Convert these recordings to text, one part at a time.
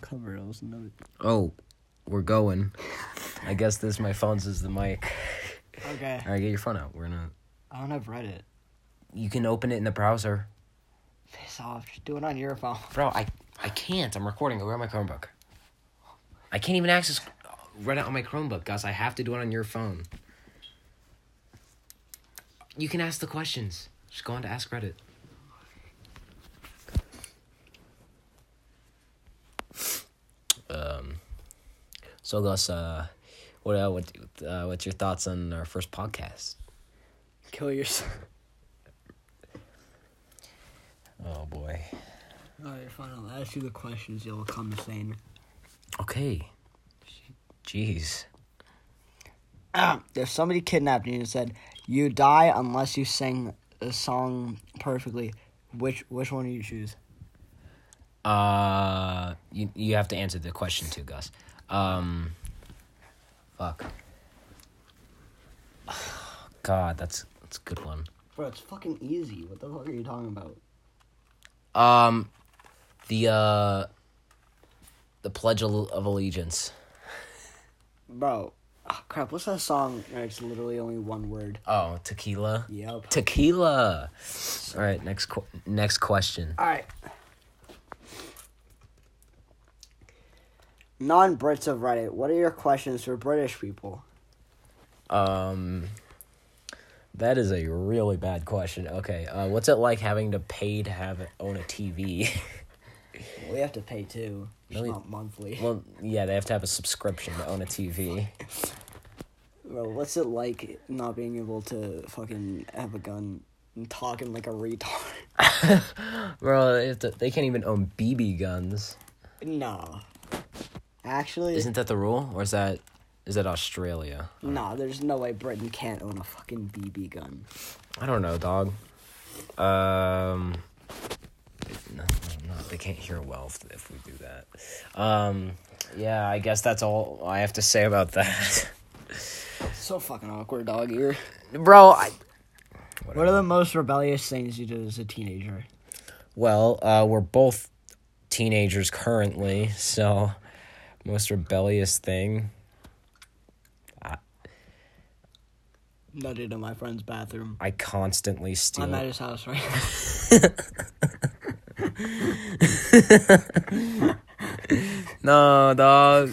cover. I was no. Oh, we're going. I guess this my phone's is the mic. Okay. All right, get your phone out. We're gonna. I don't have Reddit. You can open it in the browser, Piss off. Just do it on your phone. bro. I I can't. I'm recording. Go grab my Chromebook. I can't even access Reddit on my Chromebook, guys. I have to do it on your phone. You can ask the questions. Just go on to Ask Reddit. Um. So Gus, uh, what uh, what uh, what's your thoughts on our first podcast? Kill yourself. Oh boy. Alright, fine. I'll ask you the questions. You'll come sane. Okay. Jeez. if somebody kidnapped you and said you die unless you sing a song perfectly, which which one do you choose? Uh, you you have to answer the question too, Gus. Um, fuck. God, that's that's a good one. Bro, it's fucking easy. What the fuck are you talking about? Um, the uh, the Pledge of of Allegiance. Bro, oh, crap. What's that song? It's literally only one word. Oh, tequila. Yep. Tequila. All right, next qu- next question. All right. Non Brits of Reddit, what are your questions for British people? Um, that is a really bad question. Okay, uh, what's it like having to pay to have it, own a TV? We have to pay too. It's Really? not monthly. well, yeah, they have to have a subscription to own a TV. Bro, what's it like not being able to fucking have a gun and talking like a retard? Bro, they, to, they can't even own BB guns. nah. Actually, Isn't that the rule, or is that is that Australia? nah, there's no way Britain can't own a fucking BB gun. I don't know, dog. Um, no, no, no, they can't hear well if, if we do that. Um, yeah, I guess that's all I have to say about that, So fucking awkward, dog. You're. bro. I, What are the most rebellious things you did as a teenager? well, uh, we're both teenagers currently, so most rebellious thing. Nutted in my friend's bathroom. I constantly steal. I'm at his house right now. No, dog.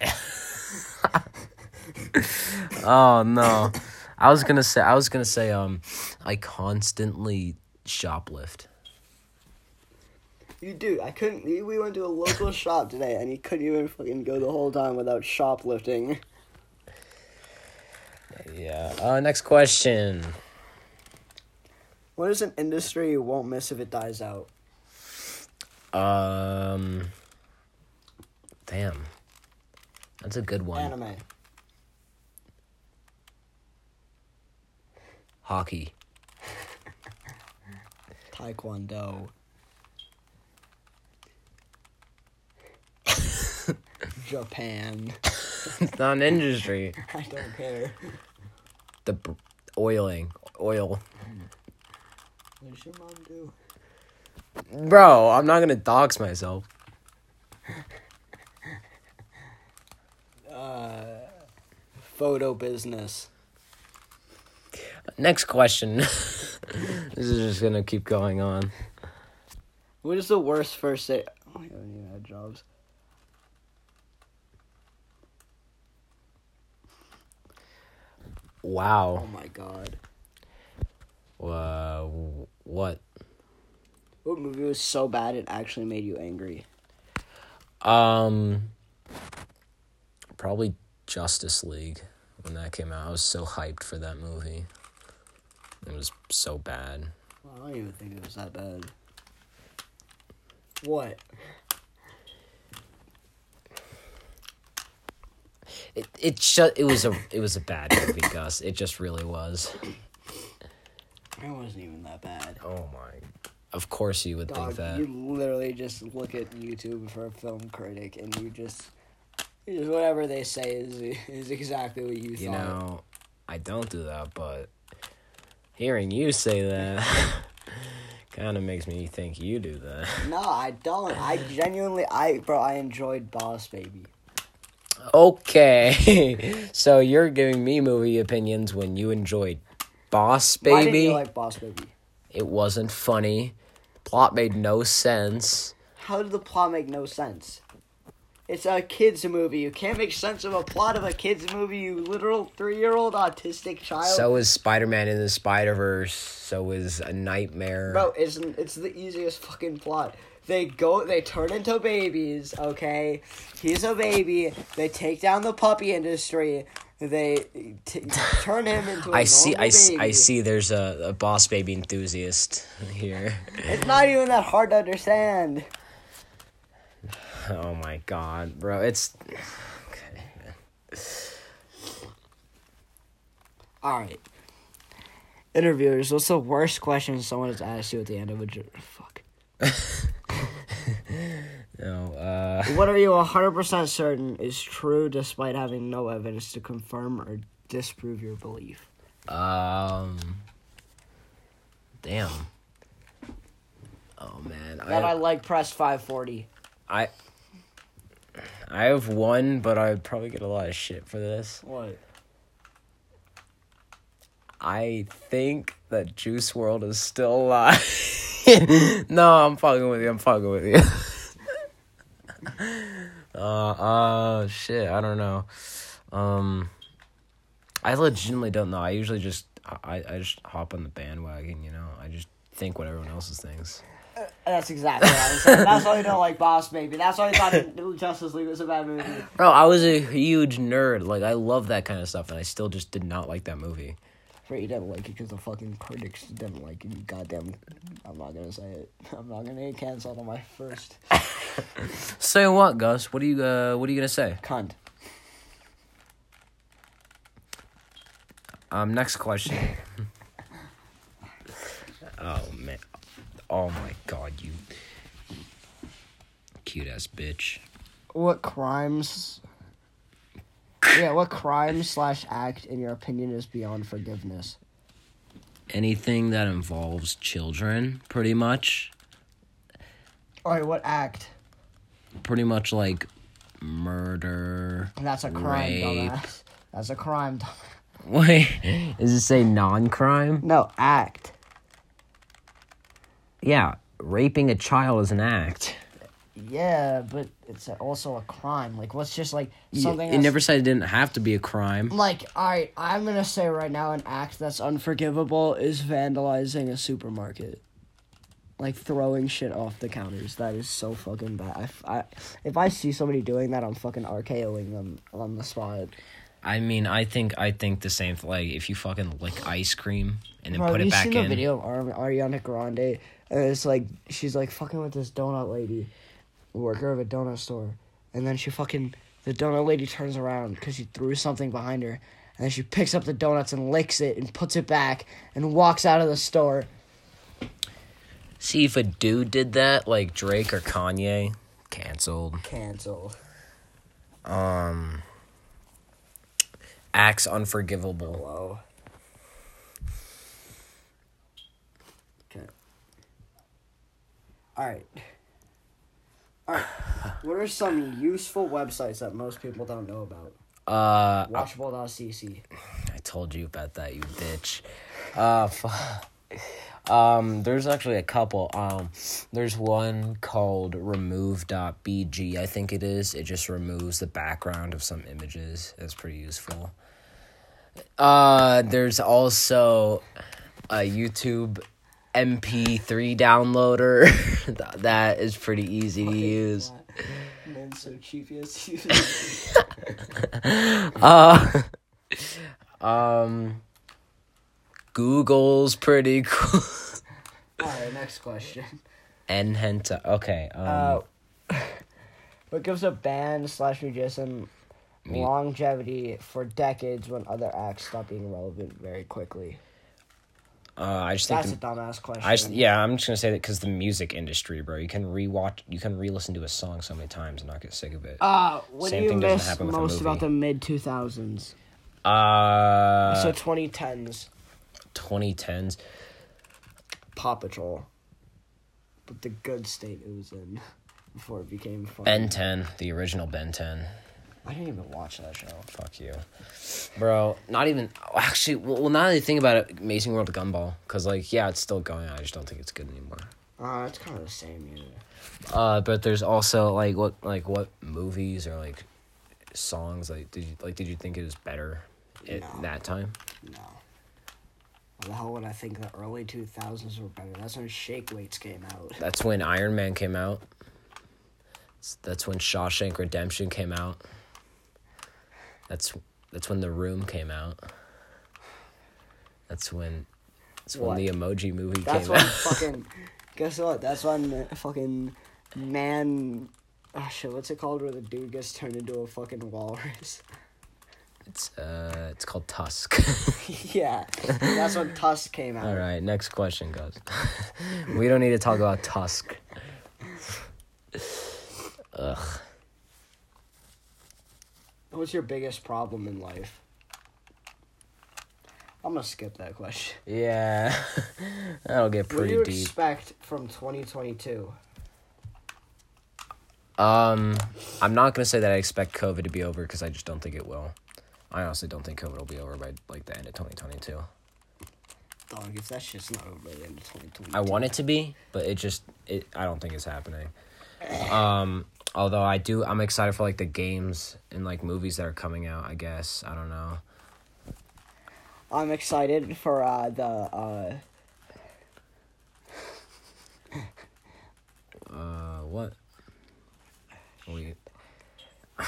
oh no. I was gonna say I was gonna say um I constantly shoplift. You do. I couldn't. We went to a local shop today, and he couldn't even fucking go the whole time without shoplifting. Yeah. Uh next question. What is an industry you won't miss if it dies out? Um Damn. That's a good one. Anime. Hockey. Taekwondo. Japan. It's not an industry. I don't care. The b- oiling. Oil. What does your mom do? Bro, I'm not gonna dox myself. Uh, photo business. Next question. this is just gonna keep going on. What is the worst first date? Oh, I haven't even had jobs. Wow. Oh my god. Uh, what? What movie was so bad it actually made you angry? Um, probably Justice League when that came out. I was so hyped for that movie. It was so bad. Well, I don't even think it was that bad. What? It it just it was a it was a bad movie, Gus. It just really was. It wasn't even that bad. Oh my. Of course you would Dog, think that. you literally just look at YouTube for a film critic and you just, you just whatever they say is is exactly what you, You thought. know, I don't do that, but hearing you say that Kind of makes me think you do that. No, I don't. I genuinely, I bro, I enjoyed Boss Baby. Okay, so you're giving me movie opinions when you enjoyed Boss Baby. Why didn't you like Boss Baby? it wasn't funny. Plot made no sense. How did the plot make no sense? It's a kids movie. You can't make sense of a plot of a kids movie. You literal three-year-old autistic child. So is Spider Man in the Spider Verse. So is a Nightmare. Bro, it's it's the easiest fucking plot. They go, they turn into babies. Okay, he's a baby. They take down the puppy industry. They t- turn him into. a I see. I, normal s- I see. There's a, a Boss Baby enthusiast here. It's not even that hard to understand. Oh my god, bro! It's okay. All right. Interviewers, what's the worst question someone has asked you at the end of a fuck? What are you 100% certain is true despite having no evidence to confirm or disprove your belief? um, damn. Oh man, That I I, like press 540. I, I have one, but I'd probably get a lot of shit for this. What? I think that Juice WRLD is still alive. no, I'm fucking with you. I'm fucking with you. uh, uh, shit. I don't know. Um, I legitimately don't know. I usually just, I, I just hop on the bandwagon. You know, I just think what everyone else thinks. That's exactly what I was saying. That's why you don't like Boss Baby. That's why you thought Justice League was a bad movie. Bro, I was a huge nerd. Like, I love that kind of stuff, and I still just did not like that movie. But you didn't like it because the fucking critics didn't like it. You goddamn. I'm not gonna say it. I'm not gonna get canceled on my first Say what, Gus? What are you, uh, what are you gonna say? cunt. Um, next question. oh man. Oh my god, you cute ass bitch. What crimes? Yeah, what crime slash act, in your opinion, is beyond forgiveness? Anything that involves children, pretty much. All right, what act? Pretty much like murder. That's a crime, Rape. dumbass. That's a crime. dumb- Wait, does it say non crime? No, act. Yeah, raping a child is an act. Yeah, but it's also a crime. Like, what's just like something? it never said it didn't have to be a crime. Like, alright, I'm gonna say right now an act that's unforgivable is vandalizing a supermarket. Like throwing shit off the counters. That is so fucking bad. I I, if I see somebody doing that, I'm fucking RKOing them on the spot. I mean, I think I think the same. Like, if you fucking lick ice cream and then Bro, put have it you back seen in. the video of Ar- Ariana Grande? And it's like she's like fucking with this donut lady, worker of a donut store, and then she fucking the donut lady turns around because she threw something behind her, and then she picks up the donuts and licks it and puts it back and walks out of the store. See if a dude did that, like Drake or Kanye, canceled. Cancel. Um, acts unforgivable. Whoa. Okay. All right. All right. What are some useful websites that most people don't know about? Uh, Watchable.cc. I told you about that, you bitch. Uh, um, there's actually a couple. Um, there's one called remove.bg, I think it is. It just removes the background of some images. It's pretty useful. Uh, there's also a YouTube MP3 downloader that is pretty easy to use. Man, so cheap. Yes. Uh, um, Google's pretty cool. All right. Next question. and Henta. Okay. Um, Uh, what gives a band slash musician Me- longevity for decades when other acts stop being relevant very quickly? Uh, I just think. That's the- a dumbass question. I just, yeah, I'm just gonna say that because the music industry, bro, you can rewatch, you can re-listen to a song so many times and not get sick of it. Uh, what Same do you miss happen with a most about the mid two thousands? Uh, so twenty tens, 2010s. Paw Patrol. but the good state it was in before it became fucking. Ben 10, the original Ben 10. I didn't even watch that show. Fuck you. Bro, not even. Actually, well, well now that I think about it, Amazing World of Gumball. Because, like, yeah, it's still going. On, I just don't think it's good anymore. Uh, it's kind of the same, yeah. Uh, but there's also like what like what movies or like songs like did you like did you think it was better at No. that time? No. Why the hell would I think the early 2000s were better? That's when Shake Weights came out. That's when Iron Man came out. That's when Shawshank Redemption came out. That's that's when The Room came out. That's when that's when What? the Emoji Movie That's came when out. fucking. Guess what? That's when fucking man. Oh shit, what's it called where the dude gets turned into a fucking walrus? It's uh it's called Tusk. yeah, that's when Tusk came out. All right, next question, guys. we don't need to talk about Tusk. Ugh. What's your biggest problem in life? I'm gonna skip that question. Yeah, that'll get What do pretty you deep. expect from 2022? Um, I'm not gonna say that I expect COVID to be over because I just don't think it will. I honestly don't think COVID will be over by like the end of 2022. Dog, if that shit's not over by the end of 2022. I want it to be, but it just it. I don't think it's happening. Um, although I do, I'm excited for like the games and like movies that are coming out. I guess I don't know. I'm excited for uh, the uh, Uh, what? Wait.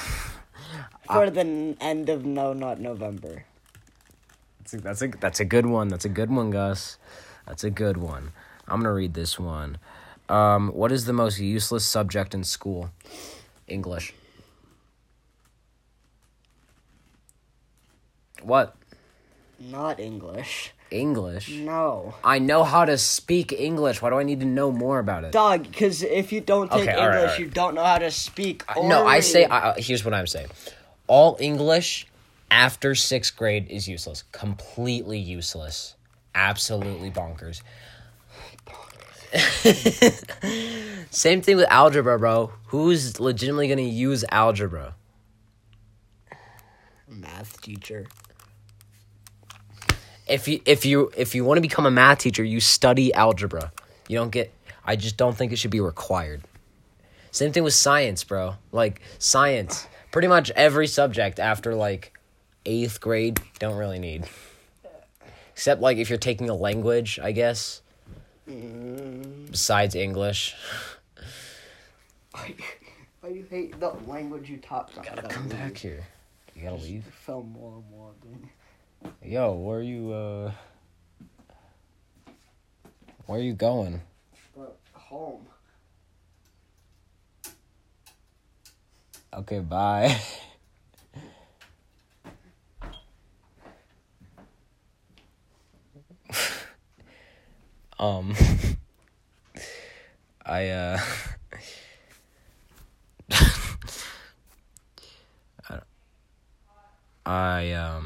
for the end of No Nut November. That's a, that's a that's a good one. That's a good one, Gus. That's a good one. I'm gonna read this one. Um, what is the most useless subject in school? English. What? Not English. English. No. I know how to speak English. Why do I need to know more about it? Dog, because if you don't take Okay, English, alright, alright. you don't know how to speak. Or no, I say. I, I- here's what I'm saying. All English after sixth grade is useless. Completely useless. Absolutely bonkers. Same thing with algebra, bro. Who's legitimately gonna use algebra? math teacher. If you if you if you want to become a math teacher, you study algebra. You don't get. I just don't think it should be required. Same thing with science, bro. Like science, pretty much every subject after like eighth grade don't really need. Except like if you're taking a language, I guess. Besides English. I, I hate the language you taught. Gotta come back here. You gotta leave. Fell more and more. Dude. Yo, where are you? uh Where are you going? But home. Okay, bye. um I uh I, um